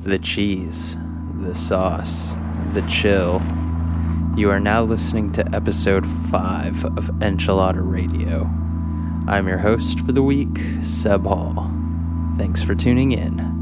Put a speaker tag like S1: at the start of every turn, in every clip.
S1: the cheese, the sauce, the chill. You are now listening to episode 5 of Enchilada Radio. I'm your host for the week, Seb Hall. Thanks for tuning in.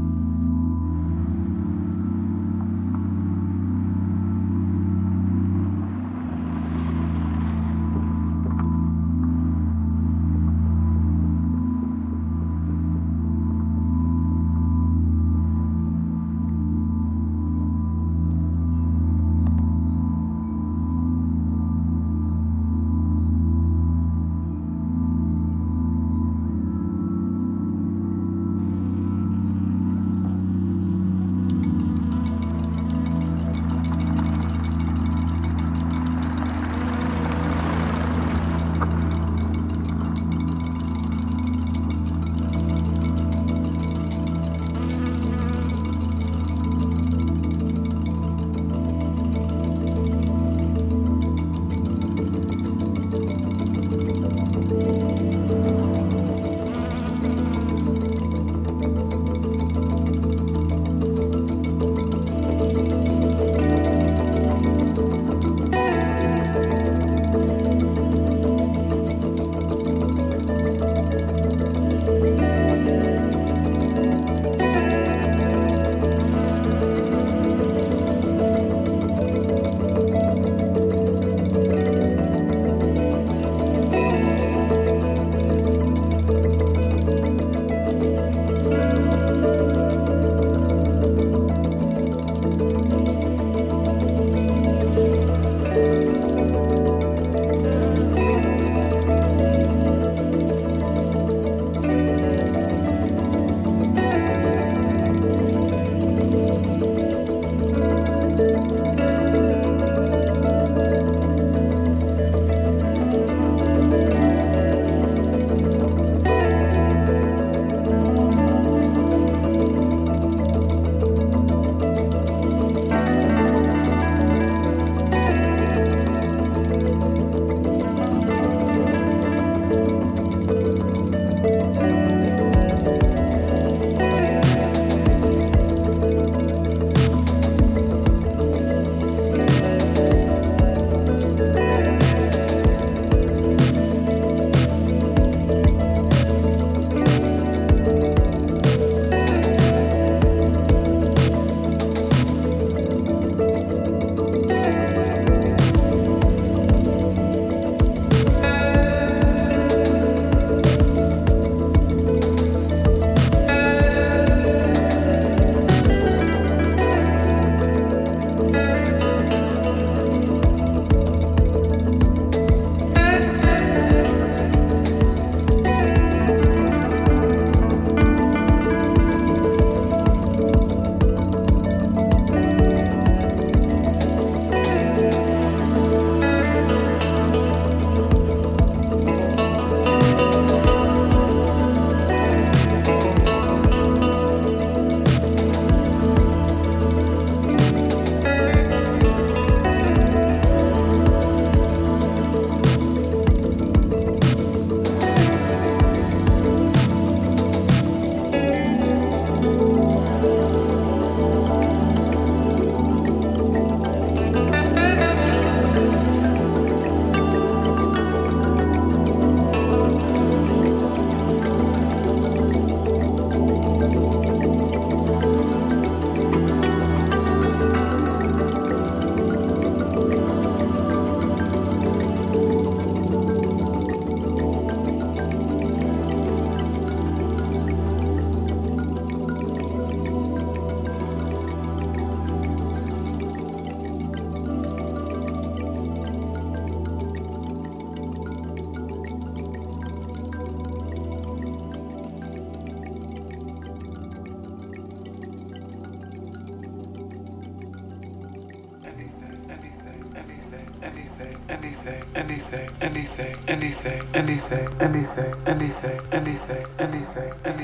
S2: anything, anything, anything, anything,
S3: anything.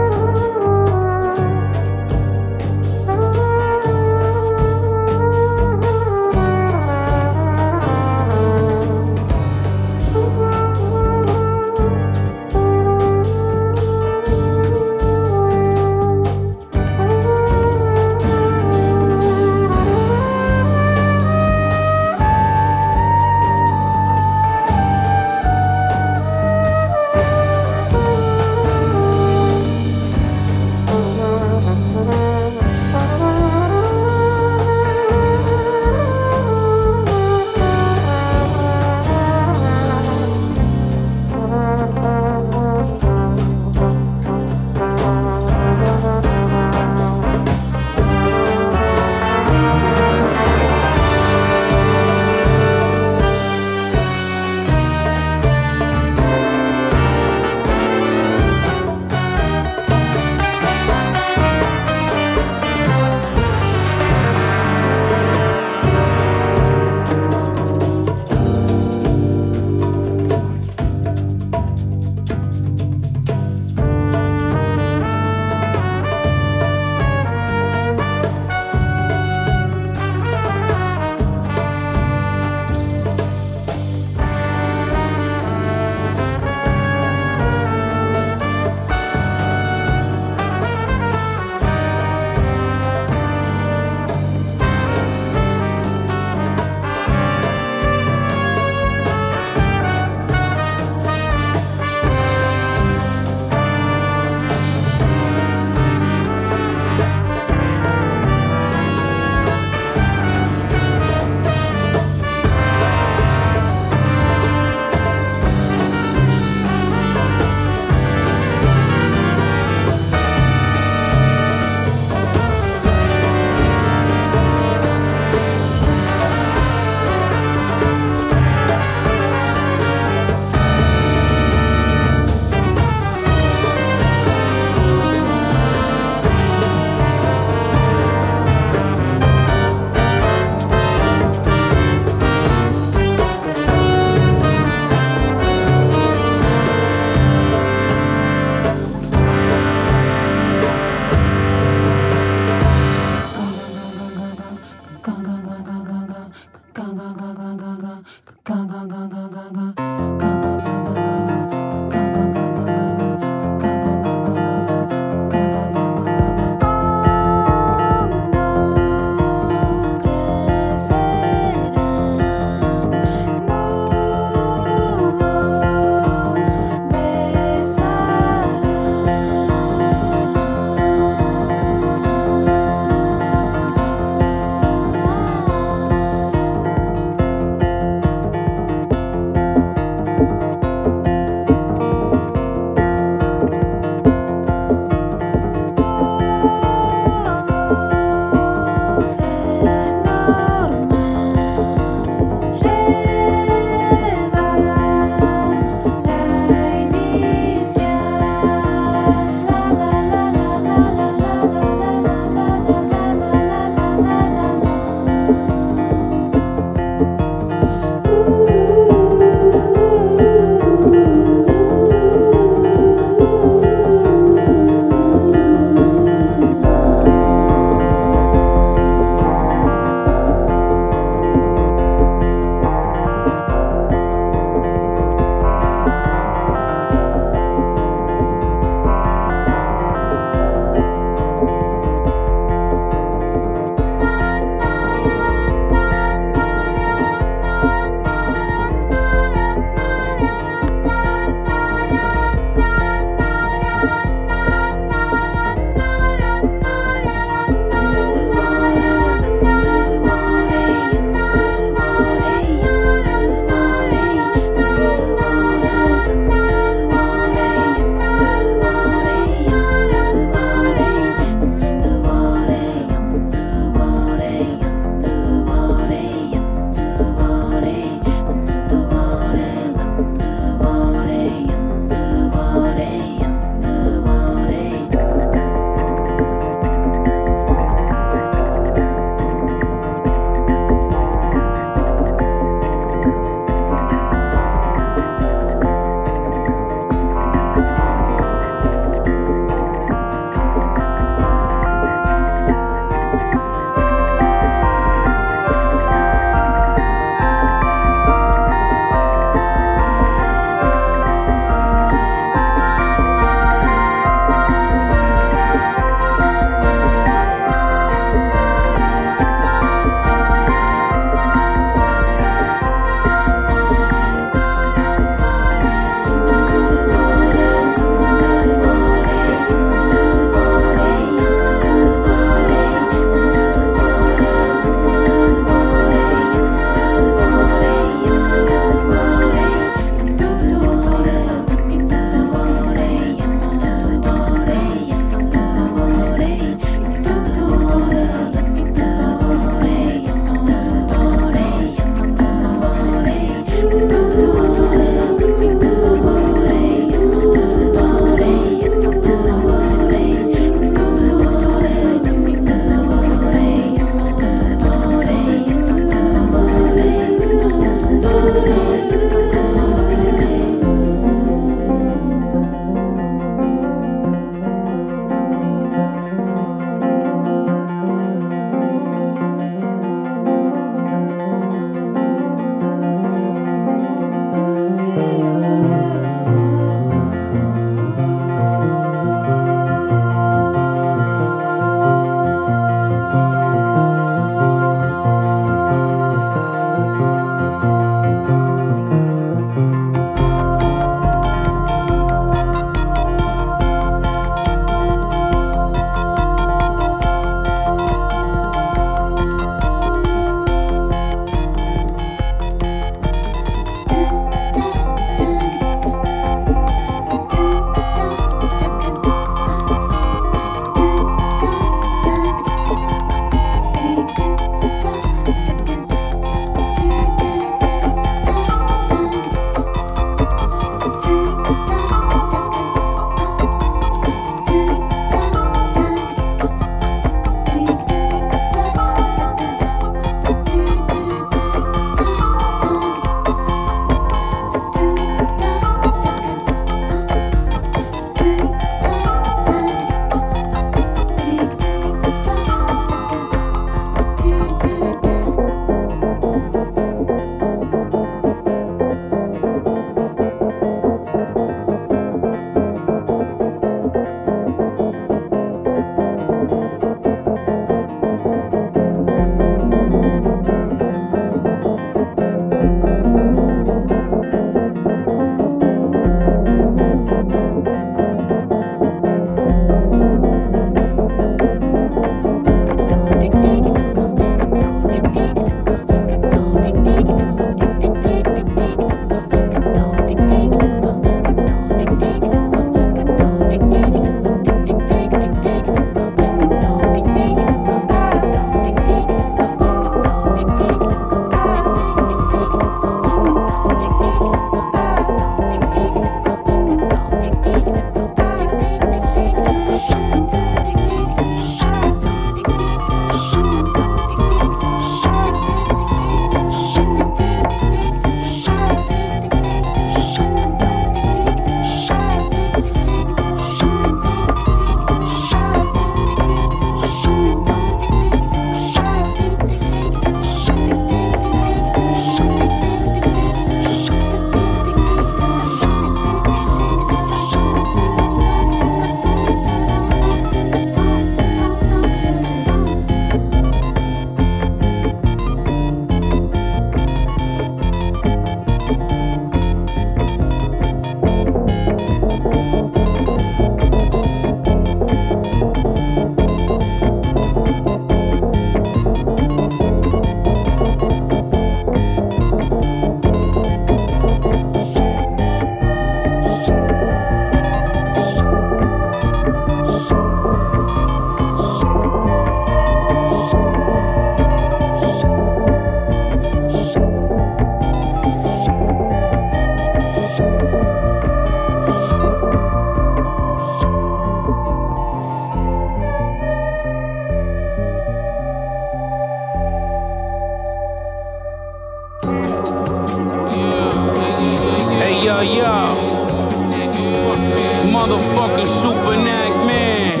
S3: Motherfucking super knack man.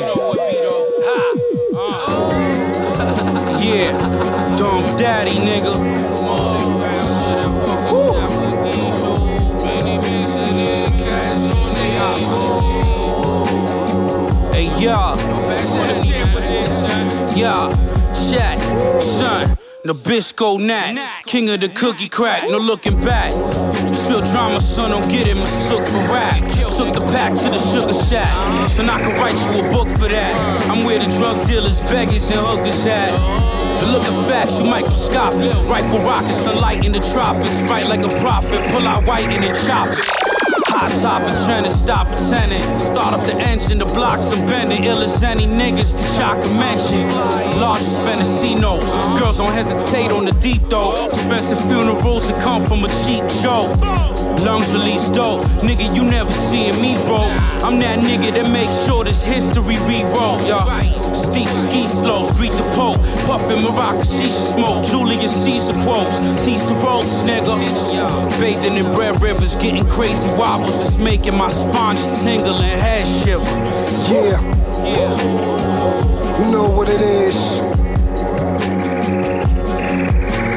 S3: Uh. Yeah, dumb daddy, nigga. Hey, y'all. Yeah, check, son. Nabisco Nat, king of the cookie crack, no looking back. Spill drama, son, don't get it mistook for rap. Took the pack to the sugar shack, so I can write you a book for that. I'm where the drug dealers, beggars, and hookers at. The look of facts, you microscopic. Rifle rockets, sunlight in the tropics. Fight like a prophet, pull out white and then chop it. Hot topic, trying to stop pretending. Start up the engine, the blocks I'm bending. Ill as any niggas to chalk a mention. Largest Mendocinos. Girls don't hesitate on the deep though. Expensive funerals that come from a cheap joke. Lungs release dope. Nigga, you never seeing me, bro. I'm that nigga that makes sure this history rewrote, y'all. Steep ski slopes, greet the Pope. Puffin' Morocco shisha smoke. Julius Caesar quotes. Teach the ropes, nigga. Bathing in red rivers, getting crazy wobbles. It's making my spine just tingle and head shiver.
S4: Yeah,
S3: Yeah.
S4: you know what it is.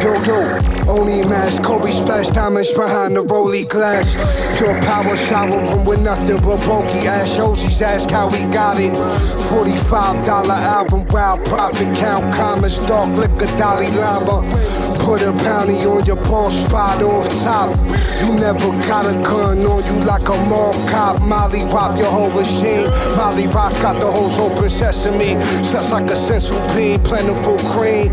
S4: Yo, yo, only mask, Kobe splash diamonds behind the rolly glass. Pure power shower room with nothing but bulky ass. OGs ask how we got it. $45 album, wild profit count, commas, dark liquor, Dalai Lama. Put a bounty on your ball spot off top. You never got a gun on you like a mall cop. Molly pop your whole machine. Molly rocks got the holes open sesame. Just like a sensual bean, plentiful cream.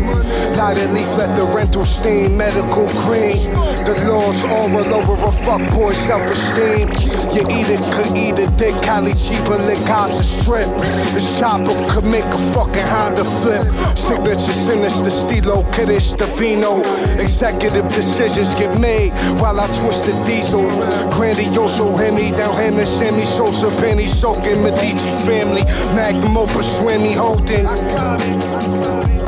S4: Light a leaf, let the rental steam. Medical cream. The laws all over a fuckboy self-esteem. You eat it, could eat a dick. Cali cheaper, lick Gaza strip. This chopper could make a fucking Honda flip. Signature sinister, stilo, kiddish, Davino. Executive decisions get made while I twist the diesel. Grandioso Henny down Henderson, Sammy Sosa, Penny soaking Medici family. Magnum Opus, Swimmy holding. Yeah.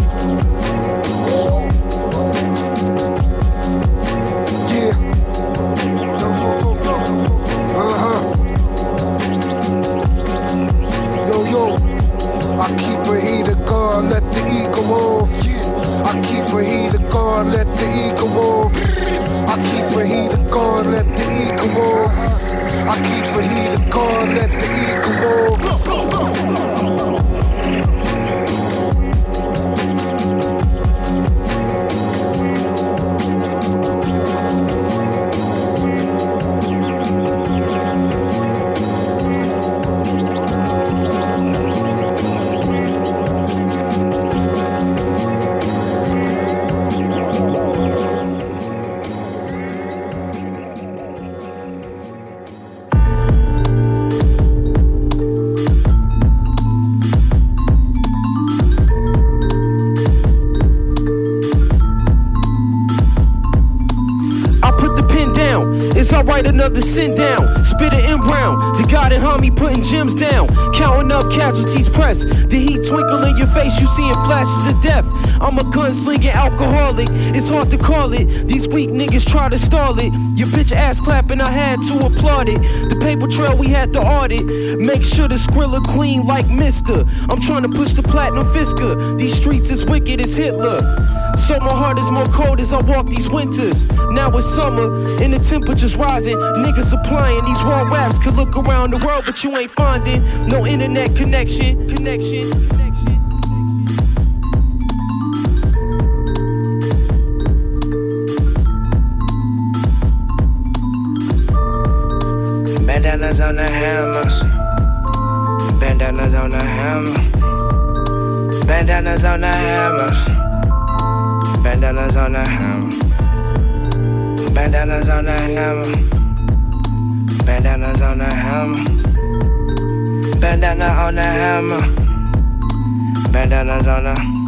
S4: I keep a heater guard, let
S5: another sin down. Spit it in brown. The God and homie putting gems down. Counting up casualties pressed. The heat twinkle in your face, you seeing flashes of death. I'm a gunslinging alcoholic. It's hard to call it. These weak niggas try to stall it. Your bitch ass clapping, I had to applaud it. The paper trail, we had to audit. Make sure the skrilla clean like Mister. I'm trying to push the platinum fisker. These streets is wicked as Hitler. So my heart is more cold as I walk these winters. Now it's summer and the temperature's rising. Niggas applying these raw raps. Could look around the world, but you ain't finding no internet connection. Connection. Connection.
S6: Bandanas on the hammers. Bandanas on the hammer. Bandanas on the hammers. Bandanas on the hammer. Bandanas on the hammer. Bandanas on the hammer. Bandana on the hammer. Bandanas on the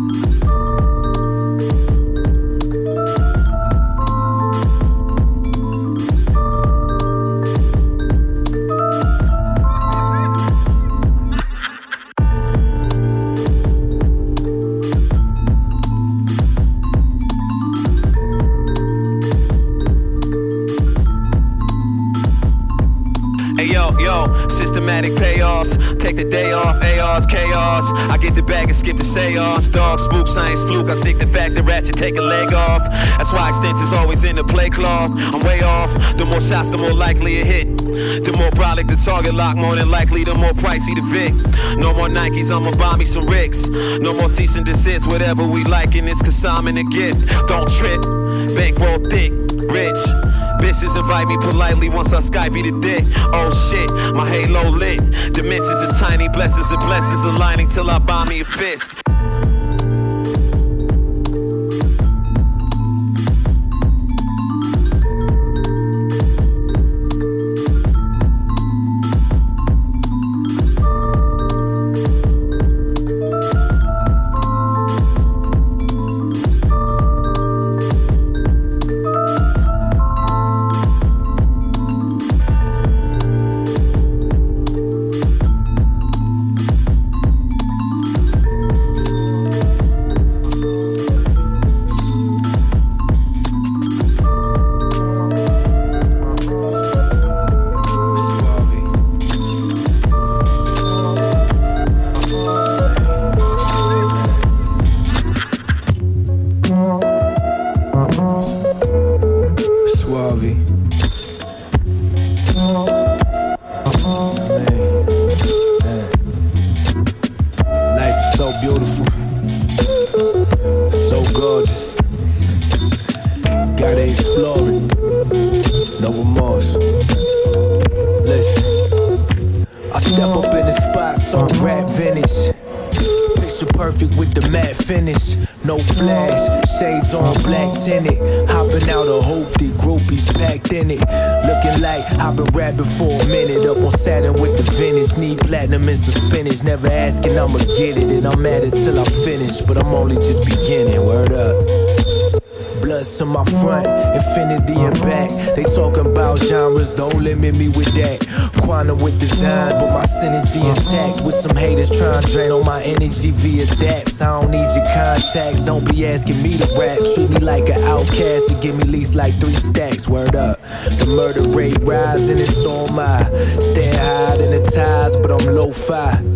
S7: Take the day off, ARs, chaos. I get the bag and skip the seance. Dog, spook, science, fluke. I stick the facts and ratchet, take a leg off. That's why extensions always in the play cloth. I'm way off. The more shots, the more likely a hit. The more product the target lock, more than likely, the more pricey the Vic. No more Nikes, I'ma buy me some Ricks. No more cease and desist, whatever we like, and it's cause I'm in a gift. Don't trip, bankroll thick, rich. Bitches invite me politely once I Skype the dick. Oh shit, my halo lit. Dimensions are tiny, blessings and blessings aligning till I buy me a fist.
S8: Quantum with design, but my synergy intact. With some haters trying to drain on my energy via daps. I don't need your contacts, don't be asking me to rap. Treat me like an outcast and give me at least like three stacks. Word up. The murder rate rising, it's on my. Stay high in the ties, but I'm low fi.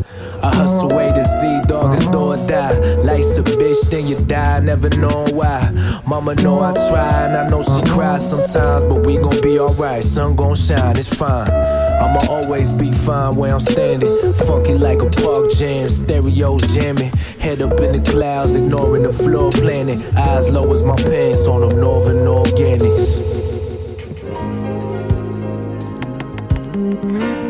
S8: I hustle way to Z, dog, it's do or die. Life's a bitch, then you die, never know why. Mama know I try, and I know she cries sometimes, but we gon' be alright. Sun gon' shine, it's fine. I'ma always be fine where I'm standing. Funky like a park jam, stereos jamming. Head up in the clouds, ignoring the floor planning. Eyes low as my pants on them northern organics.「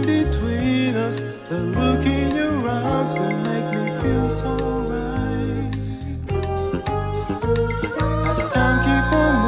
S9: between us. The look in your eyes will make me feel so right. As time keeps on.